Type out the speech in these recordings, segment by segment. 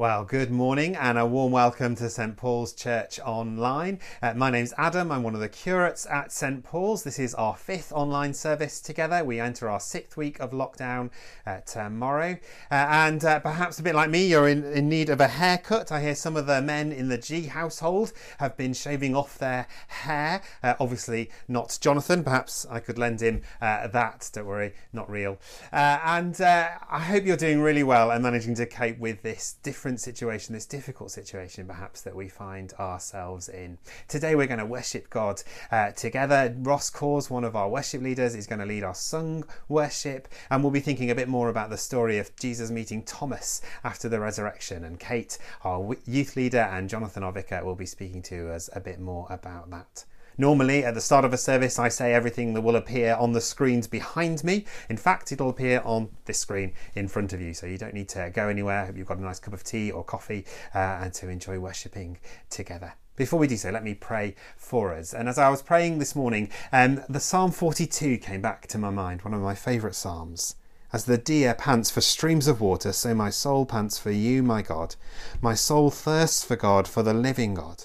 Well, good morning and a warm welcome to St Paul's Church Online. Uh, my name's Adam. I'm one of the curates at St Paul's. This is our fifth online service together. We enter our sixth week of lockdown uh, tomorrow. Uh, and uh, perhaps a bit like me, you're in, in need of a haircut. I hear some of the men in the G household have been shaving off their hair. Uh, obviously, not Jonathan. Perhaps I could lend him uh, that. Don't worry, not real. and I hope you're doing really well and managing to cope with this different different situation, this difficult situation perhaps that we find ourselves in. Today we're going to worship God uh, together. Ross Cause, one of our worship leaders, is going to lead our sung worship, and we'll be thinking a bit more about the story of Jesus meeting Thomas after the resurrection. And Kate, our youth leader, and Jonathan, our vicar, will be speaking to us a bit more about that. Normally, at the start of a service, I say everything that will appear on the screens behind me. In fact, it'll appear on this screen in front of you, so you don't need to go anywhere. Hope you've got a nice cup of tea or coffee uh, and to enjoy worshipping together. Before we do so, let me pray for us. And as I was praying this morning, um, the Psalm 42 came back to my mind, one of my favourite Psalms. As the deer pants for streams of water, so my soul pants for you, my God. My soul thirsts for God, for the living God.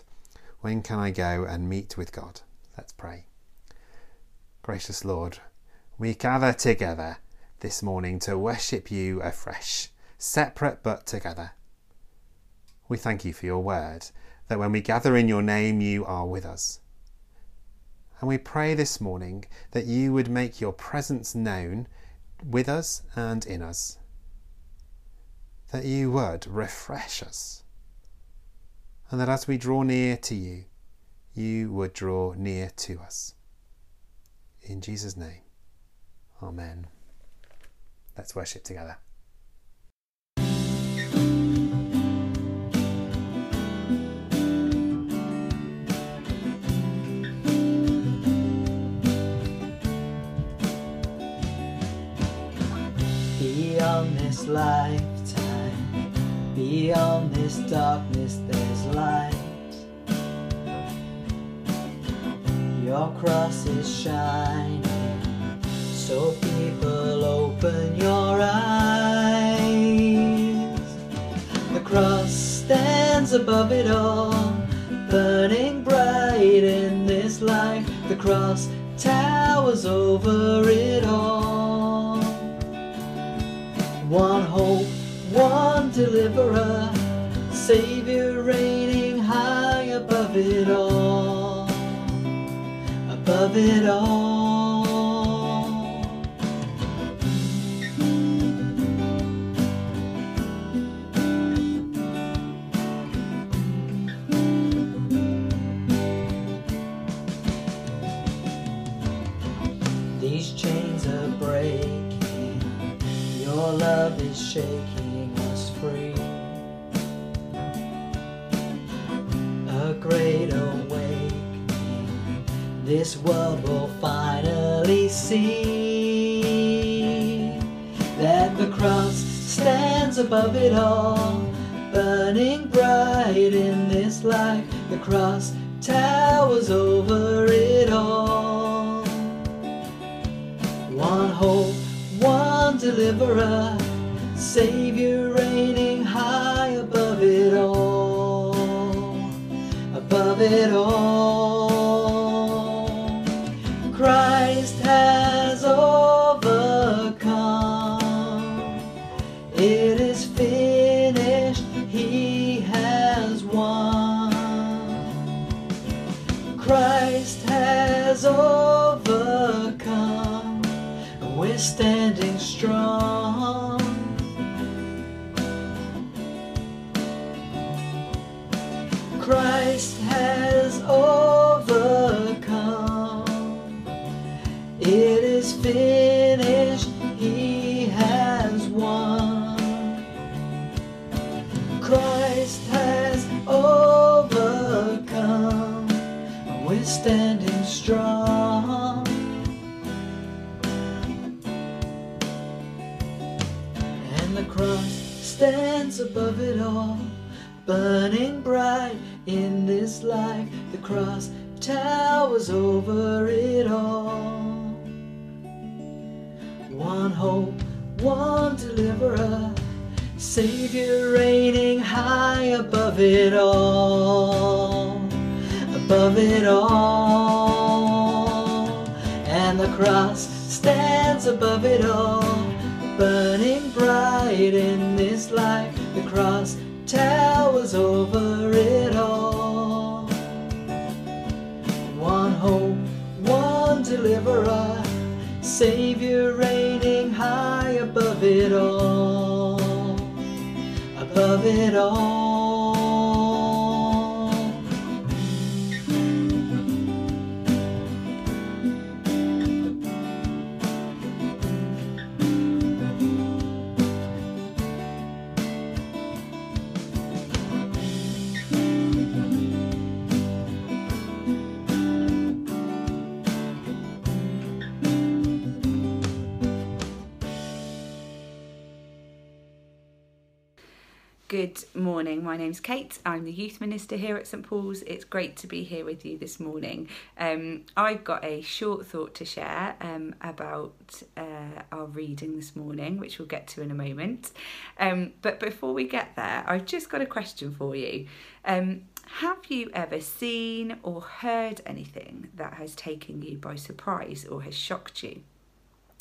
When can I go and meet with God? Let's pray. Gracious Lord, we gather together this morning to worship you afresh, separate but together. We thank you for your word, that when we gather in your name, you are with us. And we pray this morning that you would make your presence known with us and in us, that you would refresh us, and that as we draw near to you, you would draw near to us. In Jesus' name, Amen. Let's worship together. Beyond this lifetime, beyond this darkness, there's light. Your cross is shining, so people open your eyes. The cross stands above it all, burning bright in this light. The cross towers over it all. One hope, one deliverer, Savior reigning high above it all above it all. Above it all, burning bright in this light. The cross towers over it all. One hope, one deliverer, Savior reigning high above it all, above it all. Standing strong. And the cross stands above it all, burning bright in this life. The cross towers over it all one hope, one deliverer, Savior reigning high above it all, above it all. And the cross stands above it all, burning bright in this light. The cross towers over it all. One hope, one deliverer, Savior reigning high above it all, above it all. Good morning. My name's Kate. I'm the youth minister here at St Paul's. It's great to be here with you this morning. Um, I've got a short thought to share um, about uh, our reading this morning, which we'll get to in a moment. Um, but before we get there, I've just got a question for you. Um, have you ever seen or heard anything that has taken you by surprise or has shocked you?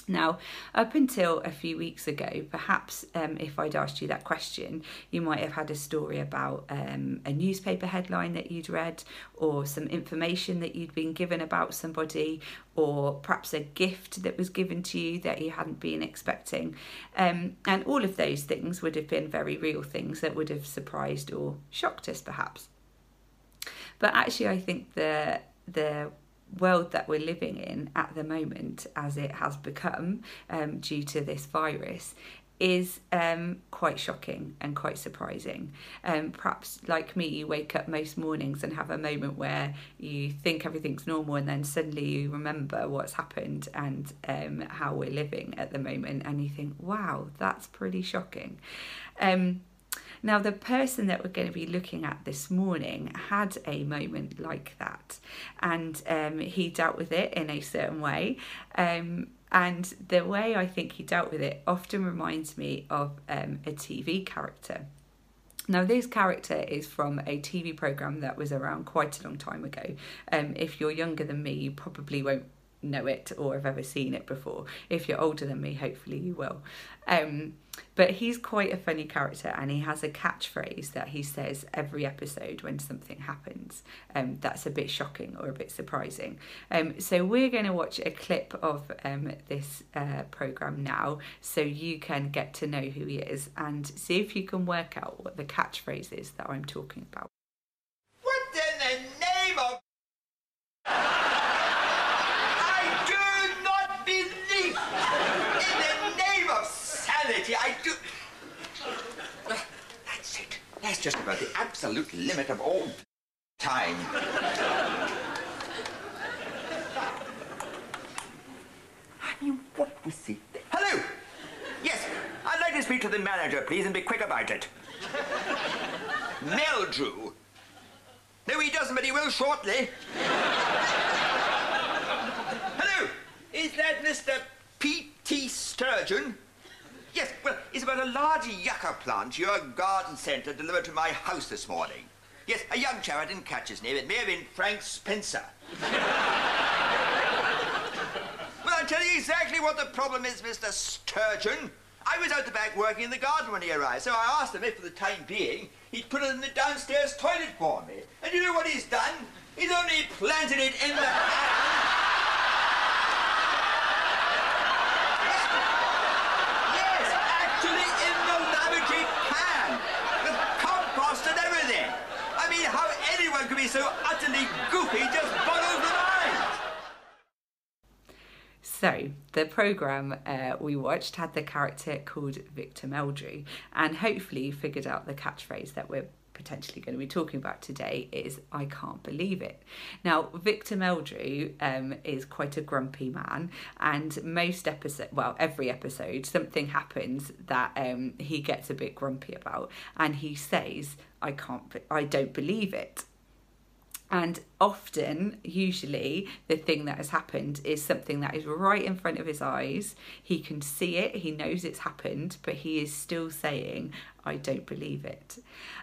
Now, up until a few weeks ago, perhaps um, if I'd asked you that question, you might have had a story about um, a newspaper headline that you'd read, or some information that you'd been given about somebody, or perhaps a gift that was given to you that you hadn't been expecting. Um, and all of those things would have been very real things that would have surprised or shocked us, perhaps. But actually, I think the the world that we're living in at the moment, as it has become um, due to this virus, is um, quite shocking and quite surprising. Um, perhaps, like me, you wake up most mornings and have a moment where you think everything's normal, and then suddenly you remember what's happened and um, how we're living at the moment, and you think, wow, that's pretty shocking. Um, now, the person that we're going to be looking at this morning had a moment like that, and um, he dealt with it in a certain way. Um, and the way I think he dealt with it often reminds me of um, a TV character. Now, this character is from a TV program that was around quite a long time ago. Um, if you're younger than me, you probably won't know it or have ever seen it before. If you're older than me, hopefully you will. Um, but he's quite a funny character and he has a catchphrase that he says every episode when something happens um, that's a bit shocking or a bit surprising. Um, so we're going to watch a clip of um, this uh, programme now so you can get to know who he is and see if you can work out what the catchphrase is that I'm talking about. What in the name of... I do not believe in the name of sanity. I do... That's it. That's just about the absolute limit of all time. I mean, what it? Hello! Yes, I'd like to speak to the manager, please, and be quick about it. Meldrew. No, he doesn't, but he will shortly. Hello, is that Mr. P.T. Sturgeon? Yes, well, it's about a large yucca plant your garden centre delivered to my house this morning. Yes, a young chap, I didn't catch his name. It may have been Frank Spencer. well, I'll tell you exactly what the problem is, Mr. Sturgeon. I was out the back working in the garden when he arrived, so I asked him if, for the time being, he'd put it in the downstairs toilet for me. And you know what he's done? He's only planted it in the... yes, actually in the lavatory can, with compost and everything. I mean, how anyone could be so utterly goofy just boggles the mind. So, the programme uh, we watched had the character called Victor Meldrew, and hopefully you figured out the catchphrase that we're potentially going to be talking about today is I can't believe it. Now, Victor Meldrew um, is quite a grumpy man, and most episode, well, every episode, something happens that um, he gets a bit grumpy about, and he says, "I can't, I don't believe it." And often, usually, the thing that has happened is something that is right in front of his eyes. He can see it, he knows it's happened, but he is still saying, I don't believe it.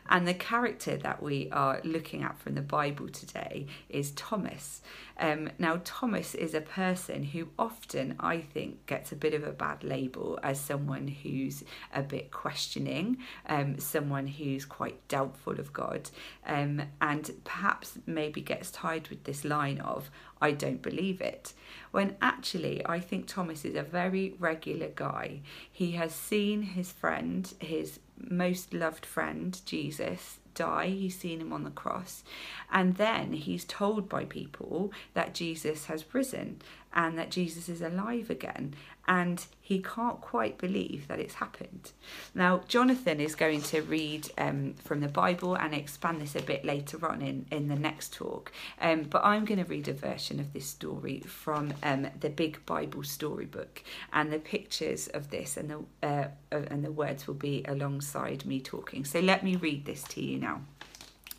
And the character that we are looking at from the Bible today is Thomas. Um, now, Thomas is a person who often, I think, gets a bit of a bad label as someone who's a bit questioning, um, someone who's quite doubtful of God, um, and perhaps maybe gets tied with this line of, I don't believe it. When actually, I think Thomas is a very regular guy. He has seen his friend, his most loved friend, Jesus, die. He's seen him on the cross. And then he's told by people that Jesus has risen and that Jesus is alive again. And he can't quite believe that it's happened. Now, Jonathan is going to read um, from the Bible and expand this a bit later on in, in the next talk. Um, but I'm going to read a version of this story from um, the Big Bible Storybook. And the pictures of this and the, uh, and the words will be alongside me talking. So let me read this to you now.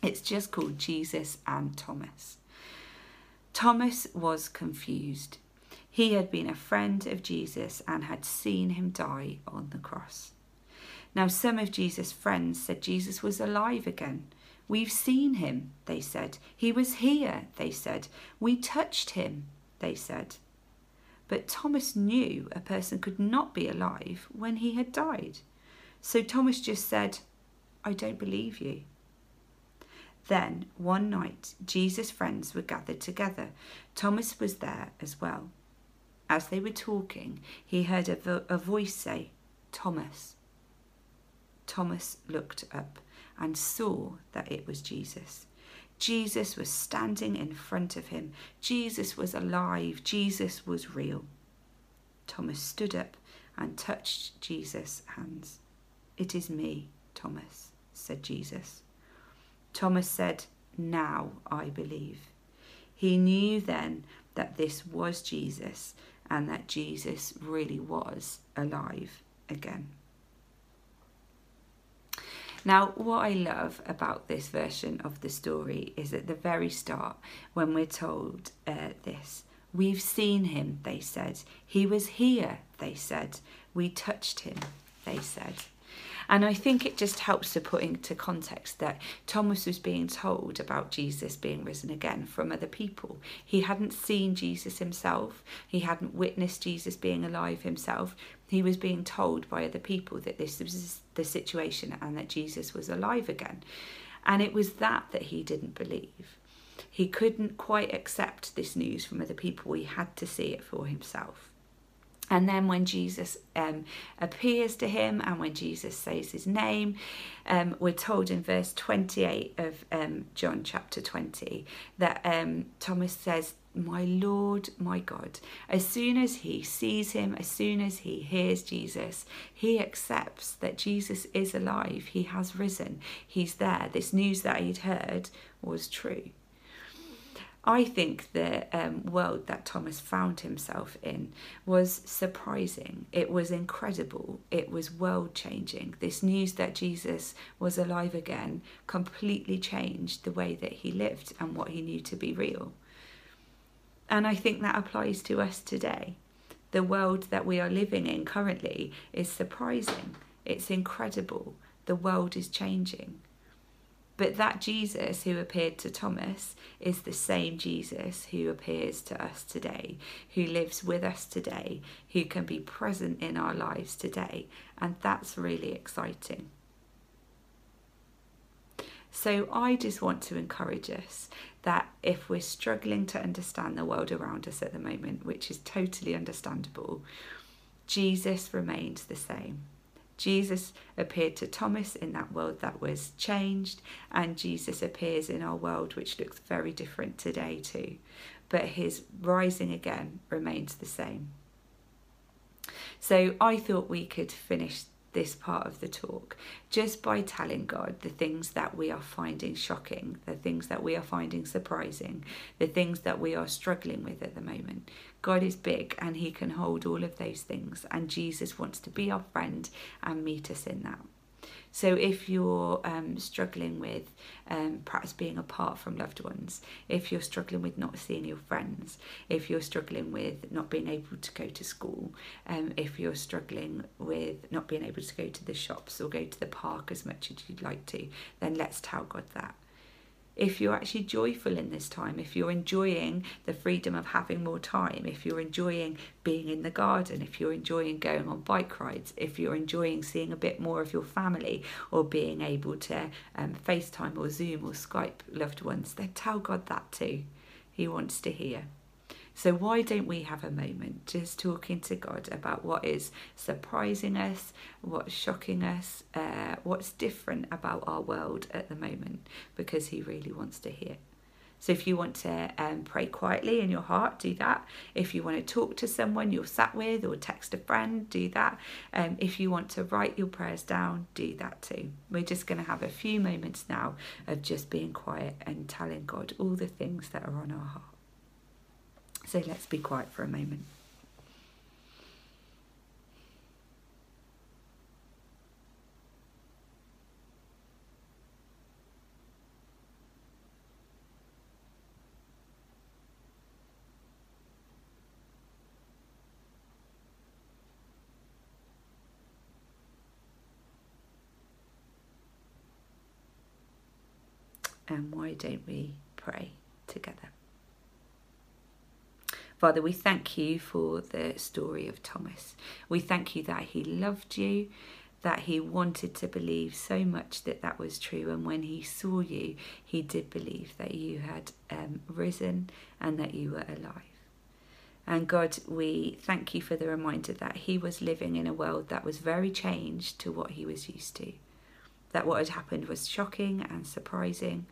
It's just called Jesus and Thomas. Thomas was confused. He had been a friend of Jesus and had seen him die on the cross. Now, some of Jesus' friends said Jesus was alive again. We've seen him, they said. He was here, they said. We touched him, they said. But Thomas knew a person could not be alive when he had died. So Thomas just said, I don't believe you. Then, one night, Jesus' friends were gathered together. Thomas was there as well. As they were talking, he heard a, vo- a voice say, Thomas. Thomas looked up and saw that it was Jesus. Jesus was standing in front of him. Jesus was alive. Jesus was real. Thomas stood up and touched Jesus' hands. It is me, Thomas, said Jesus. Thomas said, Now I believe. He knew then that this was Jesus and that Jesus really was alive again. Now, what I love about this version of the story is at the very start when we're told uh, this. We've seen him, they said. He was here, they said. We touched him, they said. And I think it just helps to put into context that Thomas was being told about Jesus being risen again from other people. He hadn't seen Jesus himself, he hadn't witnessed Jesus being alive himself. He was being told by other people that this was the situation and that Jesus was alive again. And it was that that he didn't believe. He couldn't quite accept this news from other people. He had to see it for himself. And then when Jesus um, appears to him and when Jesus says his name, um, we're told in verse 28 of um, John chapter 20 that um, Thomas says, My Lord, my God. As soon as he sees him, as soon as he hears Jesus, he accepts that Jesus is alive. He has risen. He's there. This news that he'd heard was true. I think the um, world that Thomas found himself in was surprising. It was incredible. It was world changing. This news that Jesus was alive again completely changed the way that he lived and what he knew to be real. And I think that applies to us today. The world that we are living in currently is surprising, it's incredible. The world is changing. But that Jesus who appeared to Thomas is the same Jesus who appears to us today, who lives with us today, who can be present in our lives today. And that's really exciting. So I just want to encourage us that if we're struggling to understand the world around us at the moment, which is totally understandable, Jesus remains the same. Jesus appeared to Thomas in that world that was changed, and Jesus appears in our world, which looks very different today, too. But his rising again remains the same. So I thought we could finish this part of the talk just by telling God the things that we are finding shocking, the things that we are finding surprising, the things that we are struggling with at the moment. God is big and He can hold all of those things, and Jesus wants to be our friend and meet us in that. So if you're um, struggling with um, perhaps being apart from loved ones, if you're struggling with not seeing your friends, if you're struggling with not being able to go to school, um, if you're struggling with not being able to go to the shops or go to the park as much as you'd like to, then let's tell God that if you're actually joyful in this time, if you're enjoying the freedom of having more time, if you're enjoying being in the garden, if you're enjoying going on bike rides, if you're enjoying seeing a bit more of your family or being able to um, FaceTime or Zoom or Skype loved ones, then tell God that too. He wants to hear. So, why don't we have a moment just talking to God about what is surprising us, what's shocking us, uh, what's different about our world at the moment, because He really wants to hear. So, if you want to um, pray quietly in your heart, do that. If you want to talk to someone you're sat with or text a friend, do that. Um, if you want to write your prayers down, do that too. We're just going to have a few moments now of just being quiet and telling God all the things that are on our heart. So let's be quiet for a moment. And why don't we pray together? Father, we thank you for the story of Thomas. We thank you that he loved you, that he wanted to believe so much that that was true. And when he saw you, he did believe that you had um, risen and that you were alive. And God, we thank you for the reminder that he was living in a world that was very changed to what he was used to. That what had happened was shocking and surprising,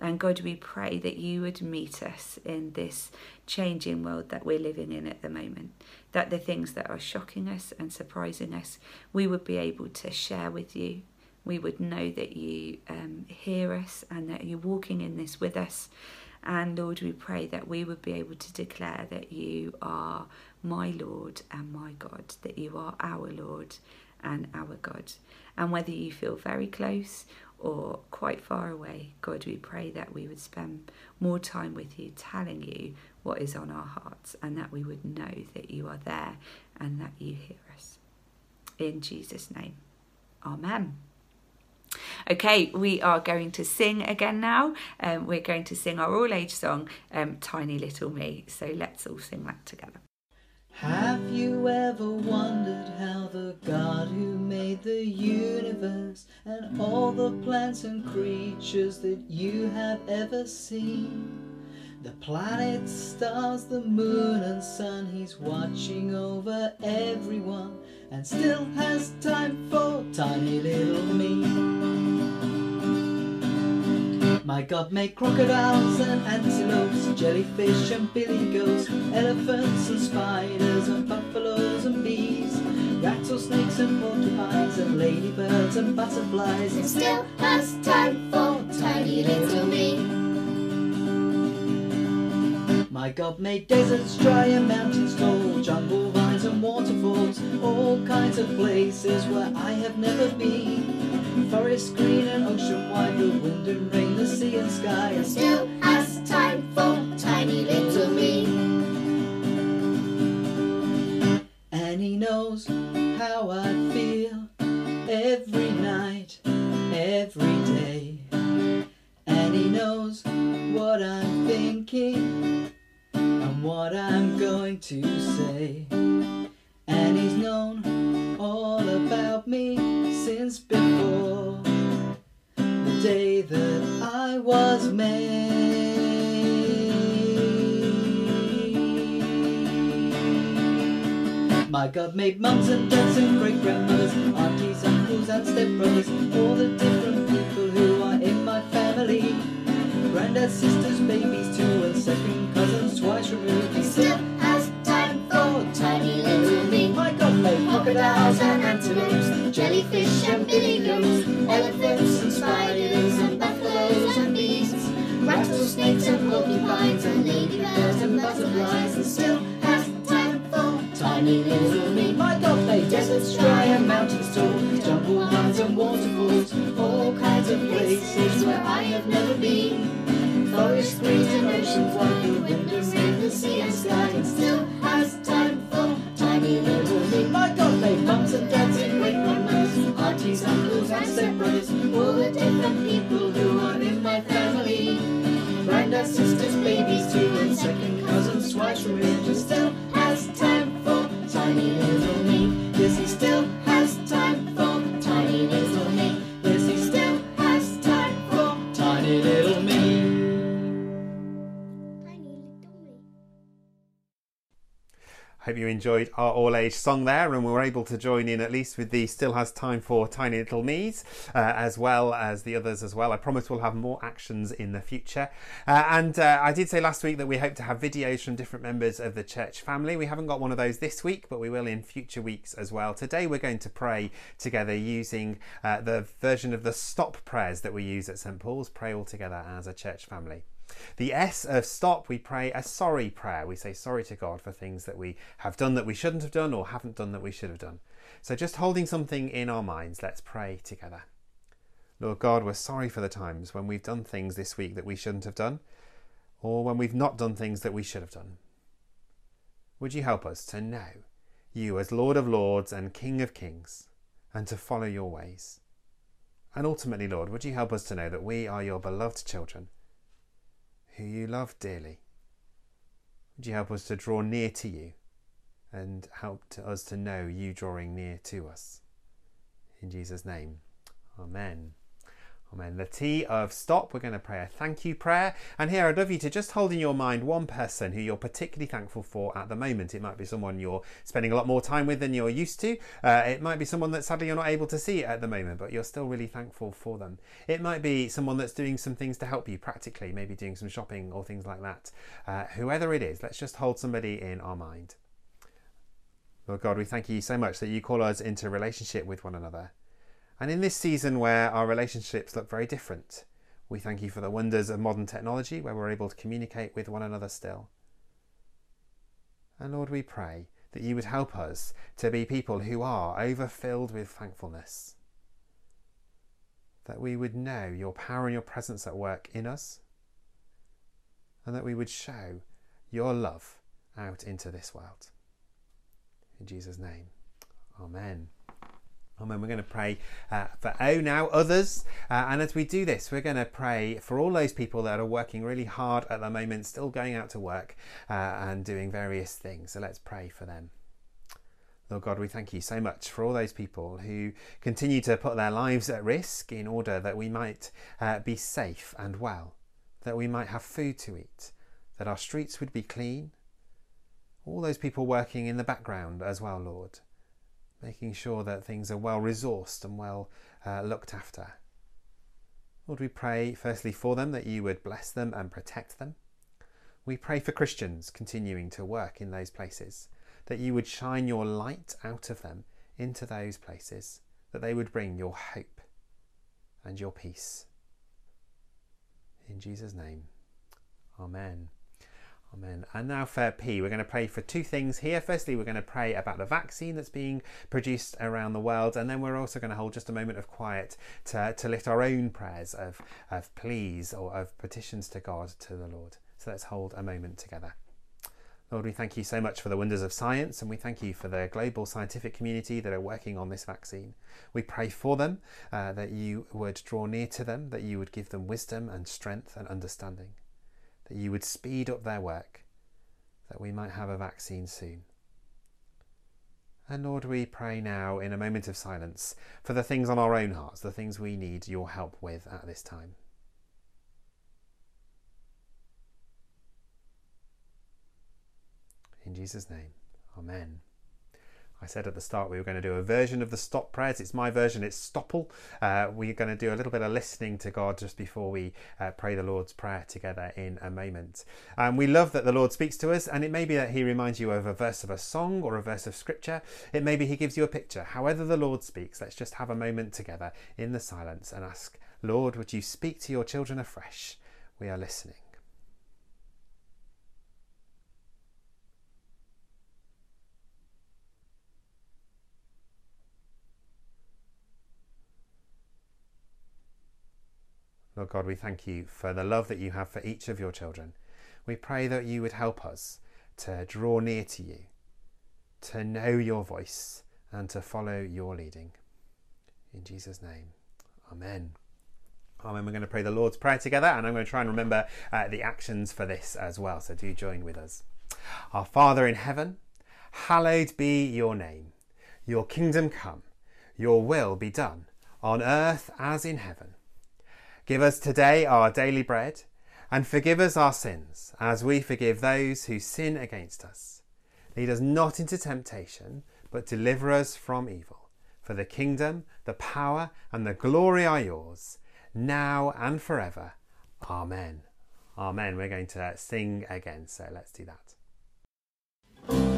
and God, we pray that you would meet us in this changing world that we're living in at the moment. That the things that are shocking us and surprising us, we would be able to share with you. We would know that you um, hear us and that you're walking in this with us. And Lord, we pray that we would be able to declare that you are my Lord and my God, that you are our Lord and our God. And whether you feel very close or quite far away, God, we pray that we would spend more time with you, telling you what is on our hearts, and that we would know that you are there and that you hear us. In Jesus' name, Amen. Okay, we are going to sing again now. Um, we're going to sing our all age song, um, Tiny Little Me. So let's all sing that together. Have you ever wondered how the God who made the universe and all the plants and creatures that you have ever seen? The planets, stars, the moon and sun, he's watching over everyone and still has time for tiny little me. My God made crocodiles and antelopes, jellyfish and billy goats, elephants and spiders and buffaloes and bees, rattlesnakes and porcupines and ladybirds and butterflies, and still has time for tiny little me. My God made deserts dry and mountains tall, jungle vines and waterfalls, all kinds of places where I have never been. Forest green and ocean wide, the wind and rain, the sea and sky, and still has time for tiny little me. And he knows how I feel every night, every day. And he knows what I'm thinking and what I'm going to say. And he's known all about me since before the day that I was made. My God made mums and dads and great grandmothers, aunties, uncles, and stepbrothers, all the different people who are in my family. Granddad, sisters, babies too, and second cousins twice removed. He still has time for tiny little me. My God made Crocodiles and antelopes, jellyfish and billy goats, elephants and spiders and buffaloes and beasts, rattlesnakes and porcupines and ladybirds and butterflies, and still has time for tiny little me. My God made Deserts dry and mountains tall, jungle highs and waterfalls, all kinds of places where I have never been. Forest, breeze and oceans, while the wind and rain, the sea and sky, and still you enjoyed our all age song there and we were able to join in at least with the Still Has Time for Tiny Little Me's, uh, as well as the others as well. I promise we'll have more actions in the future. Uh, and uh, I did say last week that we hope to have videos from different members of the church family. We haven't got one of those this week, but we will in future weeks as well. Today we're going to pray together using uh, the version of the stop prayers that we use at St. Paul's, pray all together as a church family. The S of stop, we pray a sorry prayer. We say sorry to God for things that we have done that we shouldn't have done or haven't done that we should have done. So just holding something in our minds, let's pray together. Lord God, we're sorry for the times when we've done things this week that we shouldn't have done, or when we've not done things that we should have done. Would you help us to know you as Lord of Lords and King of Kings, and to follow your ways? And ultimately, Lord, would you help us to know that we are your beloved children? Who you love dearly. Would you help us to draw near to you and help to us to know you drawing near to us? In Jesus' name, Amen. Amen. The T of stop, we're going to pray a thank you prayer. And here I'd love you to just hold in your mind one person who you're particularly thankful for at the moment. It might be someone you're spending a lot more time with than you're used to. Uh, it might be someone that sadly you're not able to see at the moment, but you're still really thankful for them. It might be someone that's doing some things to help you practically, maybe doing some shopping or things like that. Uh, whoever it is, let's just hold somebody in our mind. Lord God, we thank you so much that you call us into relationship with one another. And in this season where our relationships look very different, we thank you for the wonders of modern technology where we're able to communicate with one another still. And Lord, we pray that you would help us to be people who are overfilled with thankfulness. That we would know your power and your presence at work in us. And that we would show your love out into this world. In Jesus' name, Amen. Amen. We're going to pray uh, for O now, others. Uh, and as we do this, we're going to pray for all those people that are working really hard at the moment, still going out to work uh, and doing various things. So let's pray for them. Lord God, we thank you so much for all those people who continue to put their lives at risk in order that we might uh, be safe and well, that we might have food to eat, that our streets would be clean. All those people working in the background as well, Lord making sure that things are well resourced and well uh, looked after. Lord, we pray firstly for them that you would bless them and protect them. We pray for Christians continuing to work in those places, that you would shine your light out of them into those places, that they would bring your hope and your peace. In Jesus' name, Amen. Amen. And now for P, we're going to pray for two things here. Firstly, we're going to pray about the vaccine that's being produced around the world, and then we're also going to hold just a moment of quiet to, to lift our own prayers of, of pleas or of petitions to God, to the Lord. So let's hold a moment together. Lord, we thank you so much for the wonders of science, and we thank you for the global scientific community that are working on this vaccine. We pray for them, uh, that you would draw near to them, that you would give them wisdom and strength and understanding that you would speed up their work, that we might have a vaccine soon. And Lord, we pray now in a moment of silence for the things on our own hearts, the things we need your help with at this time. In Jesus' name, Amen. I said at the start we were going to do a version of the stop prayers. It's my version, it's Stopple. Uh, we're going to do a little bit of listening to God just before we uh, pray the Lord's Prayer together in a moment. Um, we love that the Lord speaks to us, and it may be that He reminds you of a verse of a song or a verse of scripture. It may be He gives you a picture. However, the Lord speaks, let's just have a moment together in the silence and ask, Lord, would you speak to your children afresh? We are listening. Lord God, we thank you for the love that you have for each of your children. We pray that you would help us to draw near to you, to know your voice, and to follow your leading. In Jesus' name, Amen. Amen. We're going to pray the Lord's Prayer together, and I'm going to try and remember uh, the actions for this as well. So do join with us. Our Father in heaven, hallowed be your name. Your kingdom come, your will be done, on earth as in heaven. Give us today our daily bread, and forgive us our sins, as we forgive those who sin against us. Lead us not into temptation, but deliver us from evil. For the kingdom, the power, and the glory are yours now and forever. Amen. Amen. We're going to sing again, so let's do that.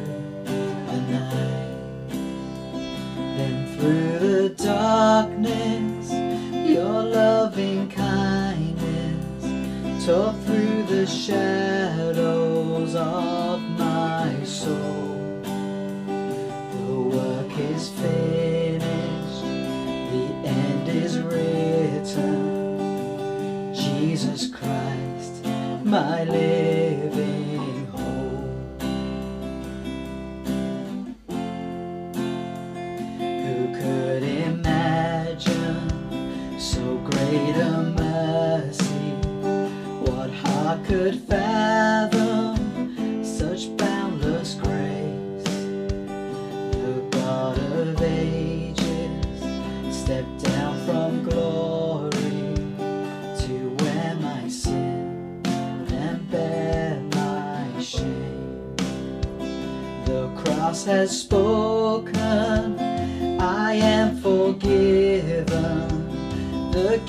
through could fathom such boundless grace? The God of ages stepped down from glory to wear my sin and bear my shame. The cross has spoken, I am forgiven. The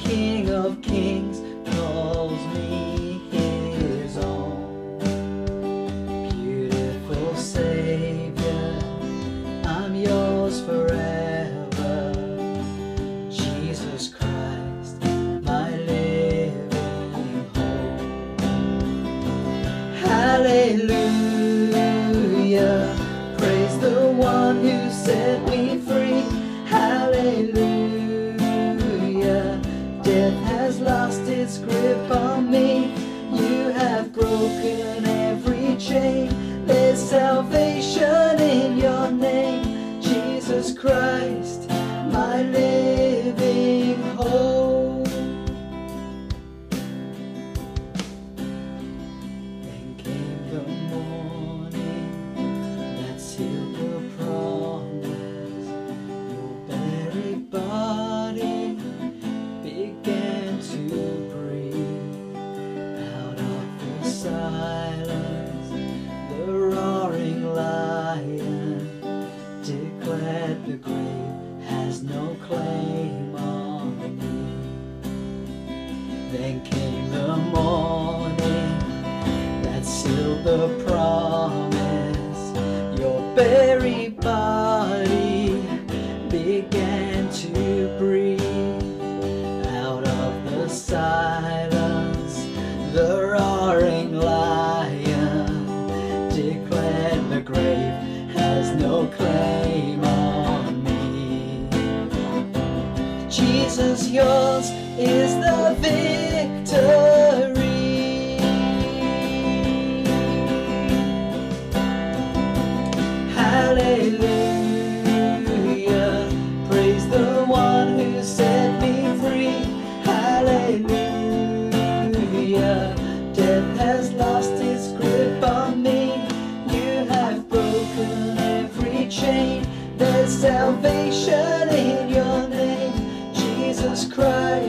declared the grave has no claim on me. Jesus, yours is the victory. Christ,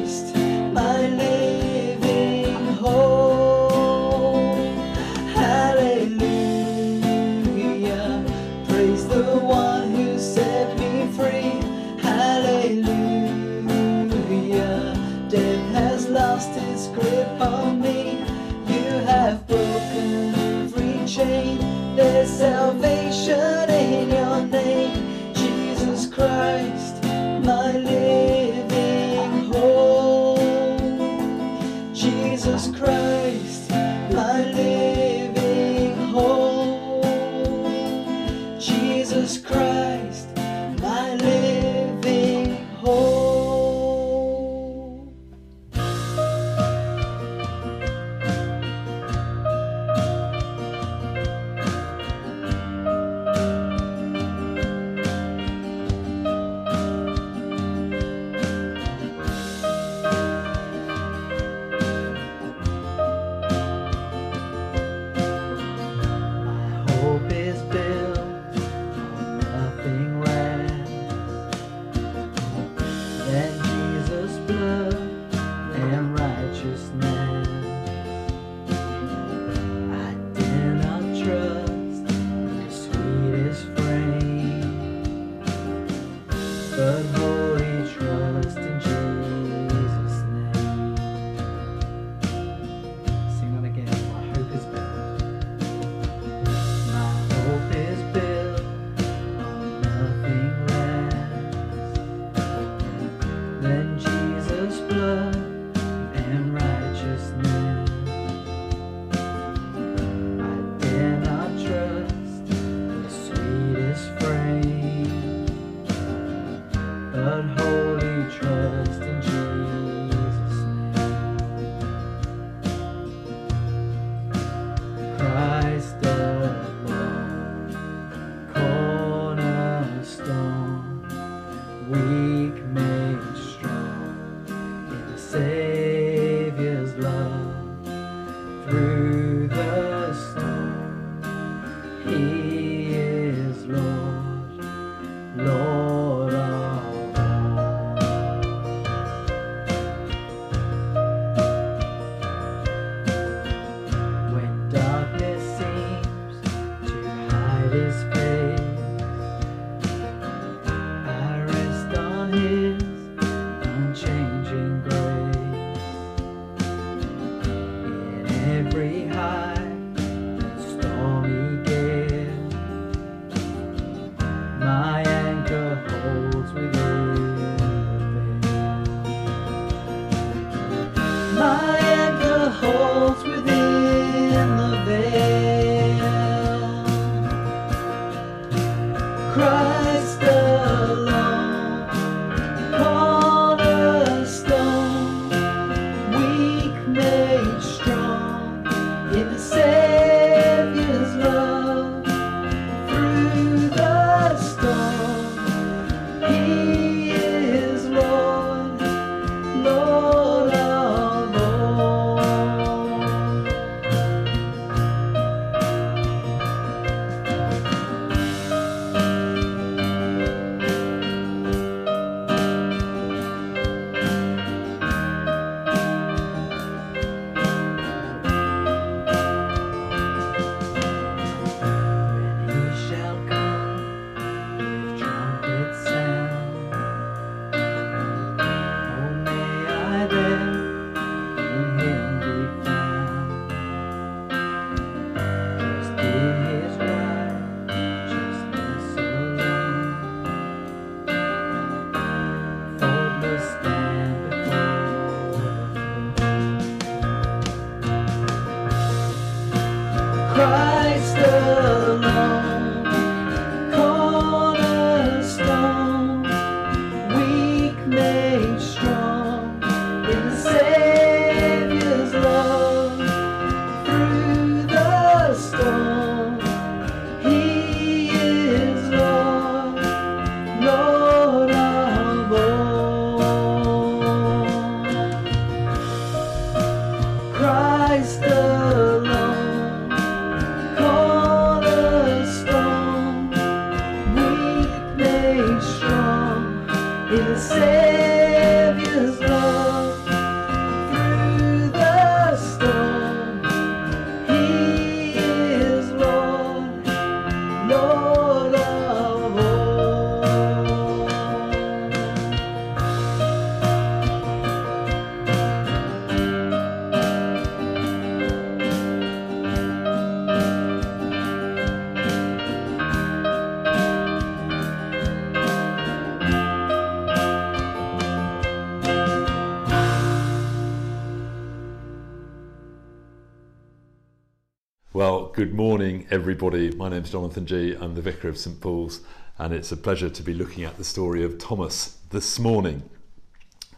good morning, everybody. My name is Jonathan G. I'm the Vicar of St Paul's, and it's a pleasure to be looking at the story of Thomas this morning.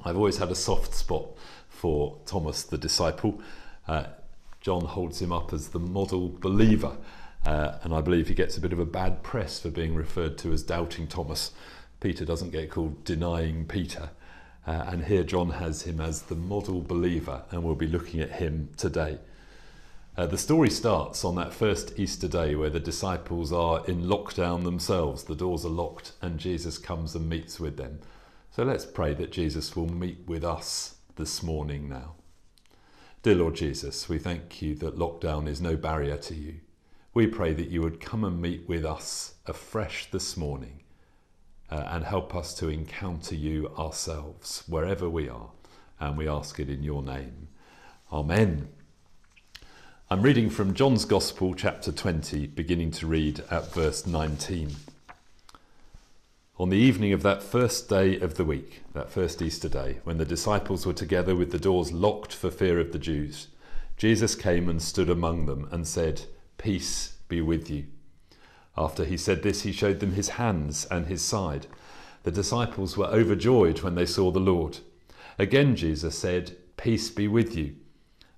I've always had a soft spot for Thomas the disciple. Uh, John holds him up as the model believer, uh, and I believe he gets a bit of a bad press for being referred to as doubting Thomas. Peter doesn't get called denying Peter. Uh, and here John has him as the model believer, and we'll be looking at him today. Uh, the story starts on that first Easter day where the disciples are in lockdown themselves. The doors are locked, and Jesus comes and meets with them. So let's pray that Jesus will meet with us this morning now. Dear Lord Jesus, we thank you that lockdown is no barrier to you. We pray that you would come and meet with us afresh this morning uh, and help us to encounter you ourselves wherever we are. And we ask it in your name. Amen. I'm reading from John's Gospel, chapter 20, beginning to read at verse 19. On the evening of that first day of the week, that first Easter day, when the disciples were together with the doors locked for fear of the Jews, Jesus came and stood among them and said, Peace be with you. After he said this, he showed them his hands and his side. The disciples were overjoyed when they saw the Lord. Again, Jesus said, Peace be with you.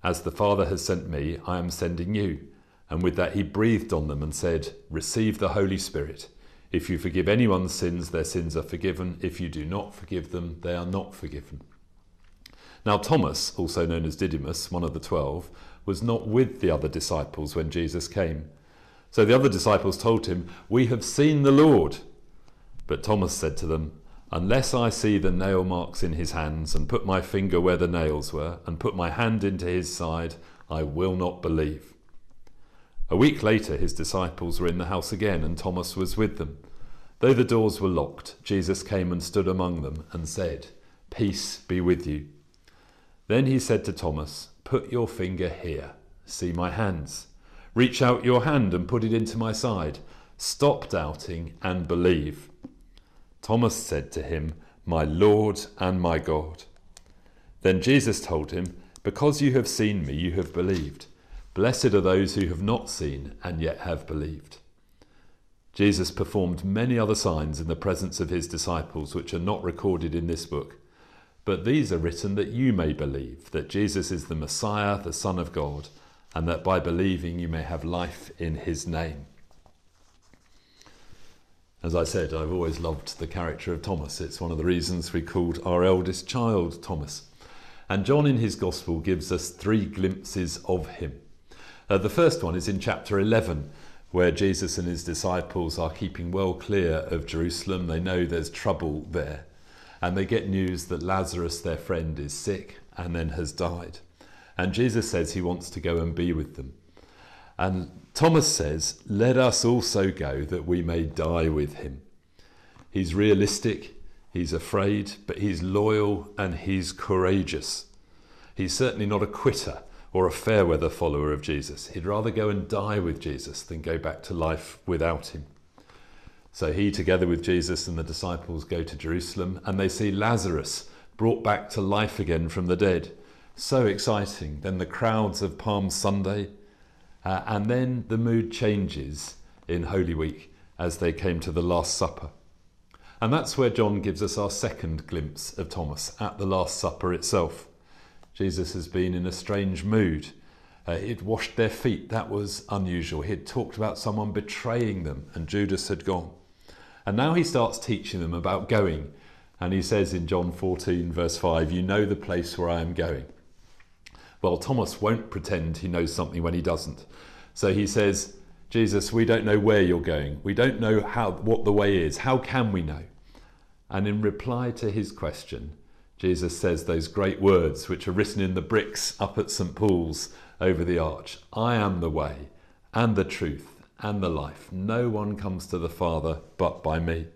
As the Father has sent me, I am sending you. And with that, he breathed on them and said, Receive the Holy Spirit. If you forgive anyone's sins, their sins are forgiven. If you do not forgive them, they are not forgiven. Now, Thomas, also known as Didymus, one of the twelve, was not with the other disciples when Jesus came. So the other disciples told him, We have seen the Lord. But Thomas said to them, Unless I see the nail marks in his hands, and put my finger where the nails were, and put my hand into his side, I will not believe. A week later, his disciples were in the house again, and Thomas was with them. Though the doors were locked, Jesus came and stood among them and said, Peace be with you. Then he said to Thomas, Put your finger here. See my hands. Reach out your hand and put it into my side. Stop doubting and believe. Thomas said to him, My Lord and my God. Then Jesus told him, Because you have seen me, you have believed. Blessed are those who have not seen and yet have believed. Jesus performed many other signs in the presence of his disciples, which are not recorded in this book. But these are written that you may believe that Jesus is the Messiah, the Son of God, and that by believing you may have life in his name. As I said, I've always loved the character of Thomas. It's one of the reasons we called our eldest child Thomas. And John in his Gospel gives us three glimpses of him. Uh, the first one is in chapter 11, where Jesus and his disciples are keeping well clear of Jerusalem. They know there's trouble there. And they get news that Lazarus, their friend, is sick and then has died. And Jesus says he wants to go and be with them. And Thomas says, Let us also go that we may die with him. He's realistic, he's afraid, but he's loyal and he's courageous. He's certainly not a quitter or a fair weather follower of Jesus. He'd rather go and die with Jesus than go back to life without him. So he, together with Jesus and the disciples, go to Jerusalem and they see Lazarus brought back to life again from the dead. So exciting. Then the crowds of Palm Sunday, uh, and then the mood changes in Holy Week as they came to the Last Supper. And that's where John gives us our second glimpse of Thomas at the Last Supper itself. Jesus has been in a strange mood. Uh, he'd washed their feet, that was unusual. He had talked about someone betraying them, and Judas had gone. And now he starts teaching them about going. And he says in John 14, verse 5, You know the place where I am going. Well, Thomas won't pretend he knows something when he doesn't. So he says, Jesus, we don't know where you're going. We don't know how, what the way is. How can we know? And in reply to his question, Jesus says those great words which are written in the bricks up at St. Paul's over the arch I am the way and the truth and the life. No one comes to the Father but by me.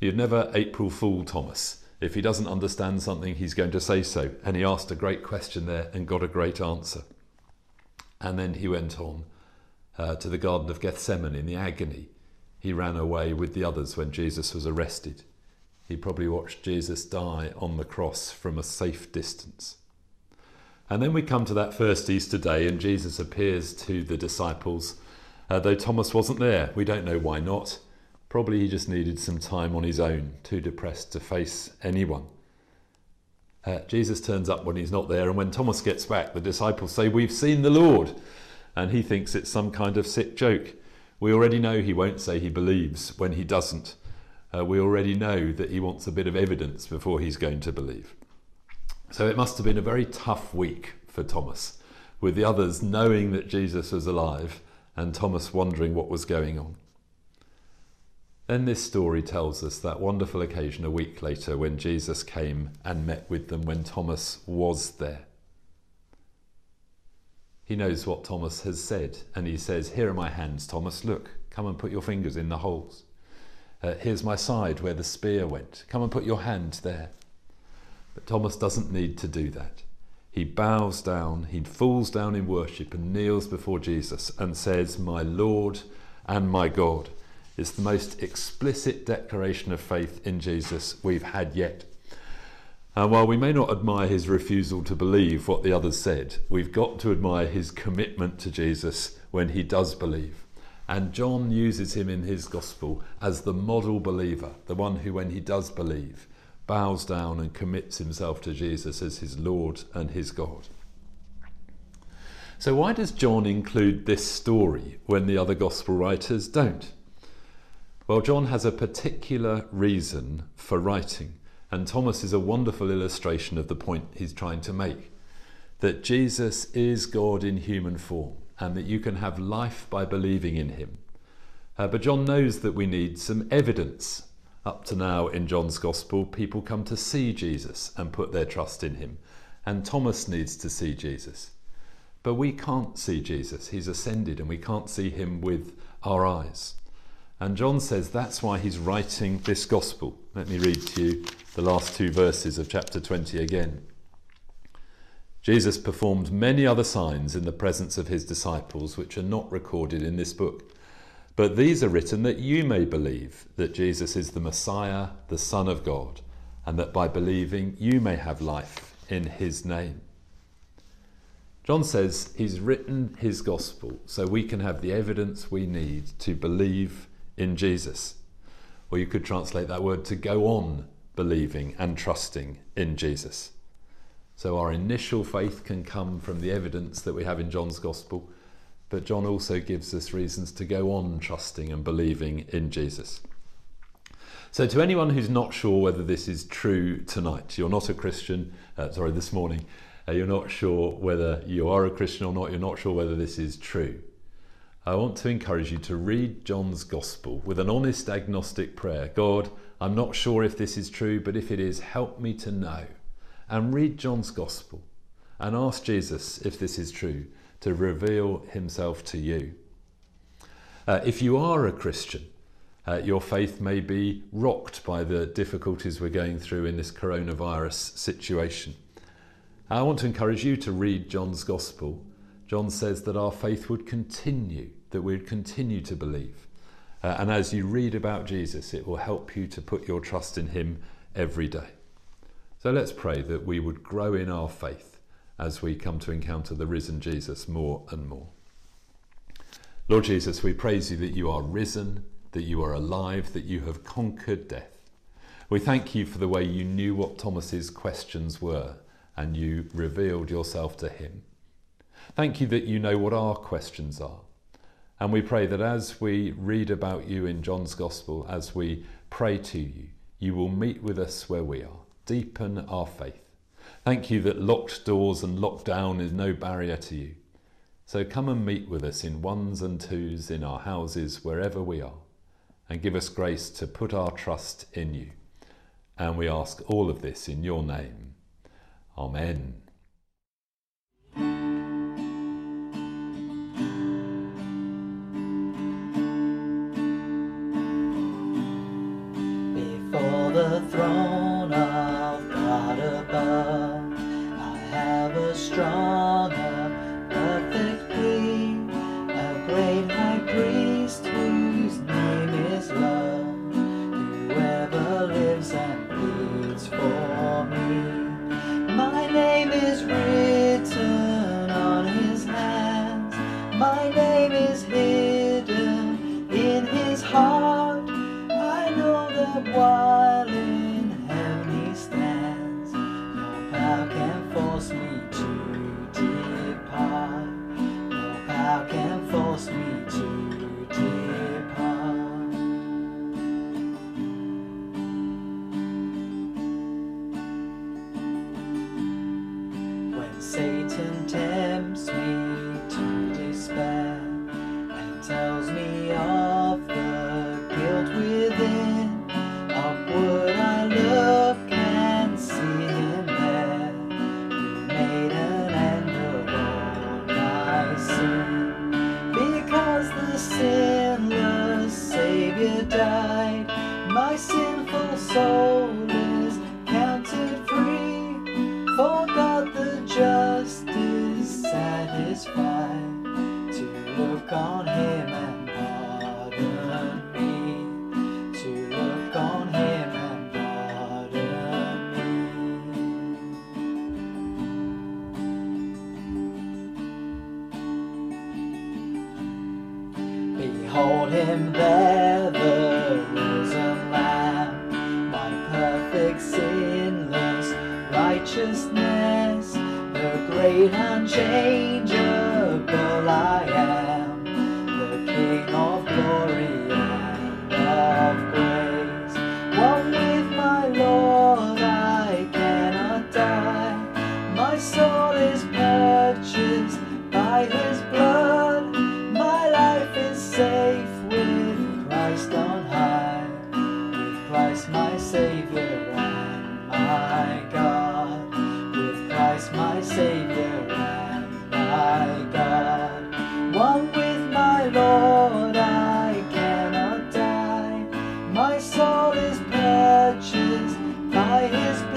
You'd never April Fool Thomas. If he doesn't understand something, he's going to say so. And he asked a great question there and got a great answer. And then he went on uh, to the Garden of Gethsemane in the agony. He ran away with the others when Jesus was arrested. He probably watched Jesus die on the cross from a safe distance. And then we come to that first Easter day, and Jesus appears to the disciples, uh, though Thomas wasn't there. We don't know why not. Probably he just needed some time on his own, too depressed to face anyone. Uh, Jesus turns up when he's not there, and when Thomas gets back, the disciples say, We've seen the Lord. And he thinks it's some kind of sick joke. We already know he won't say he believes when he doesn't. Uh, we already know that he wants a bit of evidence before he's going to believe. So it must have been a very tough week for Thomas, with the others knowing that Jesus was alive and Thomas wondering what was going on. Then this story tells us that wonderful occasion a week later when Jesus came and met with them when Thomas was there. He knows what Thomas has said, and he says, Here are my hands, Thomas. Look, come and put your fingers in the holes. Uh, here's my side where the spear went. Come and put your hand there. But Thomas doesn't need to do that. He bows down, he falls down in worship and kneels before Jesus and says, My Lord and my God. It's the most explicit declaration of faith in Jesus we've had yet. And while we may not admire his refusal to believe what the others said, we've got to admire his commitment to Jesus when he does believe. And John uses him in his gospel as the model believer, the one who, when he does believe, bows down and commits himself to Jesus as his Lord and his God. So, why does John include this story when the other gospel writers don't? Well, John has a particular reason for writing. And Thomas is a wonderful illustration of the point he's trying to make that Jesus is God in human form and that you can have life by believing in him. Uh, but John knows that we need some evidence. Up to now in John's Gospel, people come to see Jesus and put their trust in him. And Thomas needs to see Jesus. But we can't see Jesus. He's ascended and we can't see him with our eyes. And John says that's why he's writing this gospel. Let me read to you the last two verses of chapter 20 again. Jesus performed many other signs in the presence of his disciples, which are not recorded in this book. But these are written that you may believe that Jesus is the Messiah, the Son of God, and that by believing you may have life in his name. John says he's written his gospel so we can have the evidence we need to believe in Jesus. Or you could translate that word to go on believing and trusting in Jesus. So our initial faith can come from the evidence that we have in John's Gospel, but John also gives us reasons to go on trusting and believing in Jesus. So, to anyone who's not sure whether this is true tonight, you're not a Christian, uh, sorry, this morning, uh, you're not sure whether you are a Christian or not, you're not sure whether this is true. I want to encourage you to read John's Gospel with an honest agnostic prayer. God, I'm not sure if this is true, but if it is, help me to know. And read John's Gospel and ask Jesus, if this is true, to reveal himself to you. Uh, if you are a Christian, uh, your faith may be rocked by the difficulties we're going through in this coronavirus situation. I want to encourage you to read John's Gospel John says that our faith would continue, that we'd continue to believe. Uh, and as you read about Jesus, it will help you to put your trust in him every day. So let's pray that we would grow in our faith as we come to encounter the risen Jesus more and more. Lord Jesus, we praise you that you are risen, that you are alive, that you have conquered death. We thank you for the way you knew what Thomas's questions were and you revealed yourself to him. Thank you that you know what our questions are. And we pray that as we read about you in John's Gospel, as we pray to you, you will meet with us where we are, deepen our faith. Thank you that locked doors and lockdown is no barrier to you. So come and meet with us in ones and twos, in our houses, wherever we are, and give us grace to put our trust in you. And we ask all of this in your name. Amen. His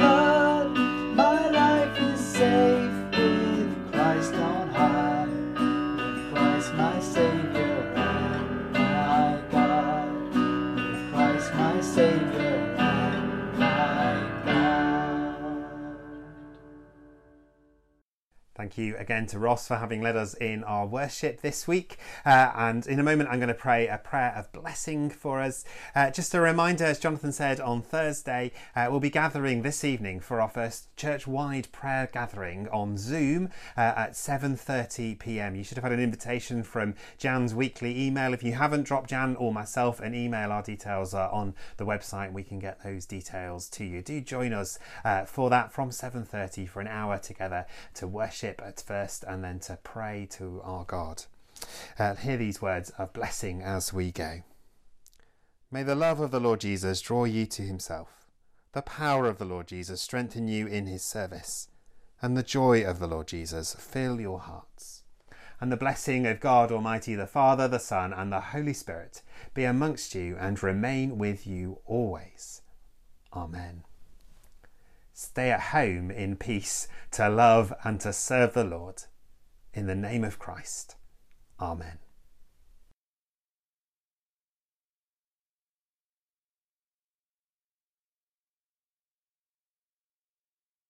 Thank you again to Ross for having led us in our worship this week. Uh, and in a moment, I'm going to pray a prayer of blessing for us. Uh, just a reminder, as Jonathan said on Thursday, uh, we'll be gathering this evening for our first church-wide prayer gathering on Zoom uh, at 7:30 p.m. You should have had an invitation from Jan's weekly email. If you haven't, drop Jan or myself an email. Our details are on the website, we can get those details to you. Do join us uh, for that from 7:30 for an hour together to worship at first and then to pray to our God. Uh, hear these words of blessing as we go. May the love of the Lord Jesus draw you to himself, the power of the Lord Jesus strengthen you in his service, and the joy of the Lord Jesus fill your hearts. And the blessing of God Almighty, the Father, the Son, and the Holy Spirit be amongst you and remain with you always. Amen. Stay at home in peace to love and to serve the Lord. In the name of Christ. Amen.